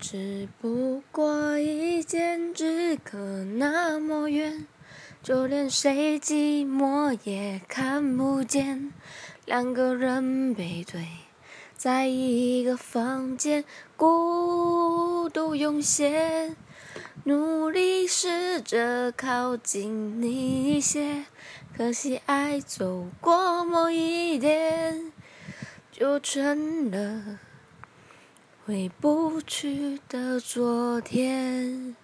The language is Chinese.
只不过一剑，只隔那么远，就连谁寂寞也看不见。两个人背对在一个房间，孤独涌现。努力试着靠近你一些，可惜爱走过某一点，就成了。回不去的昨天。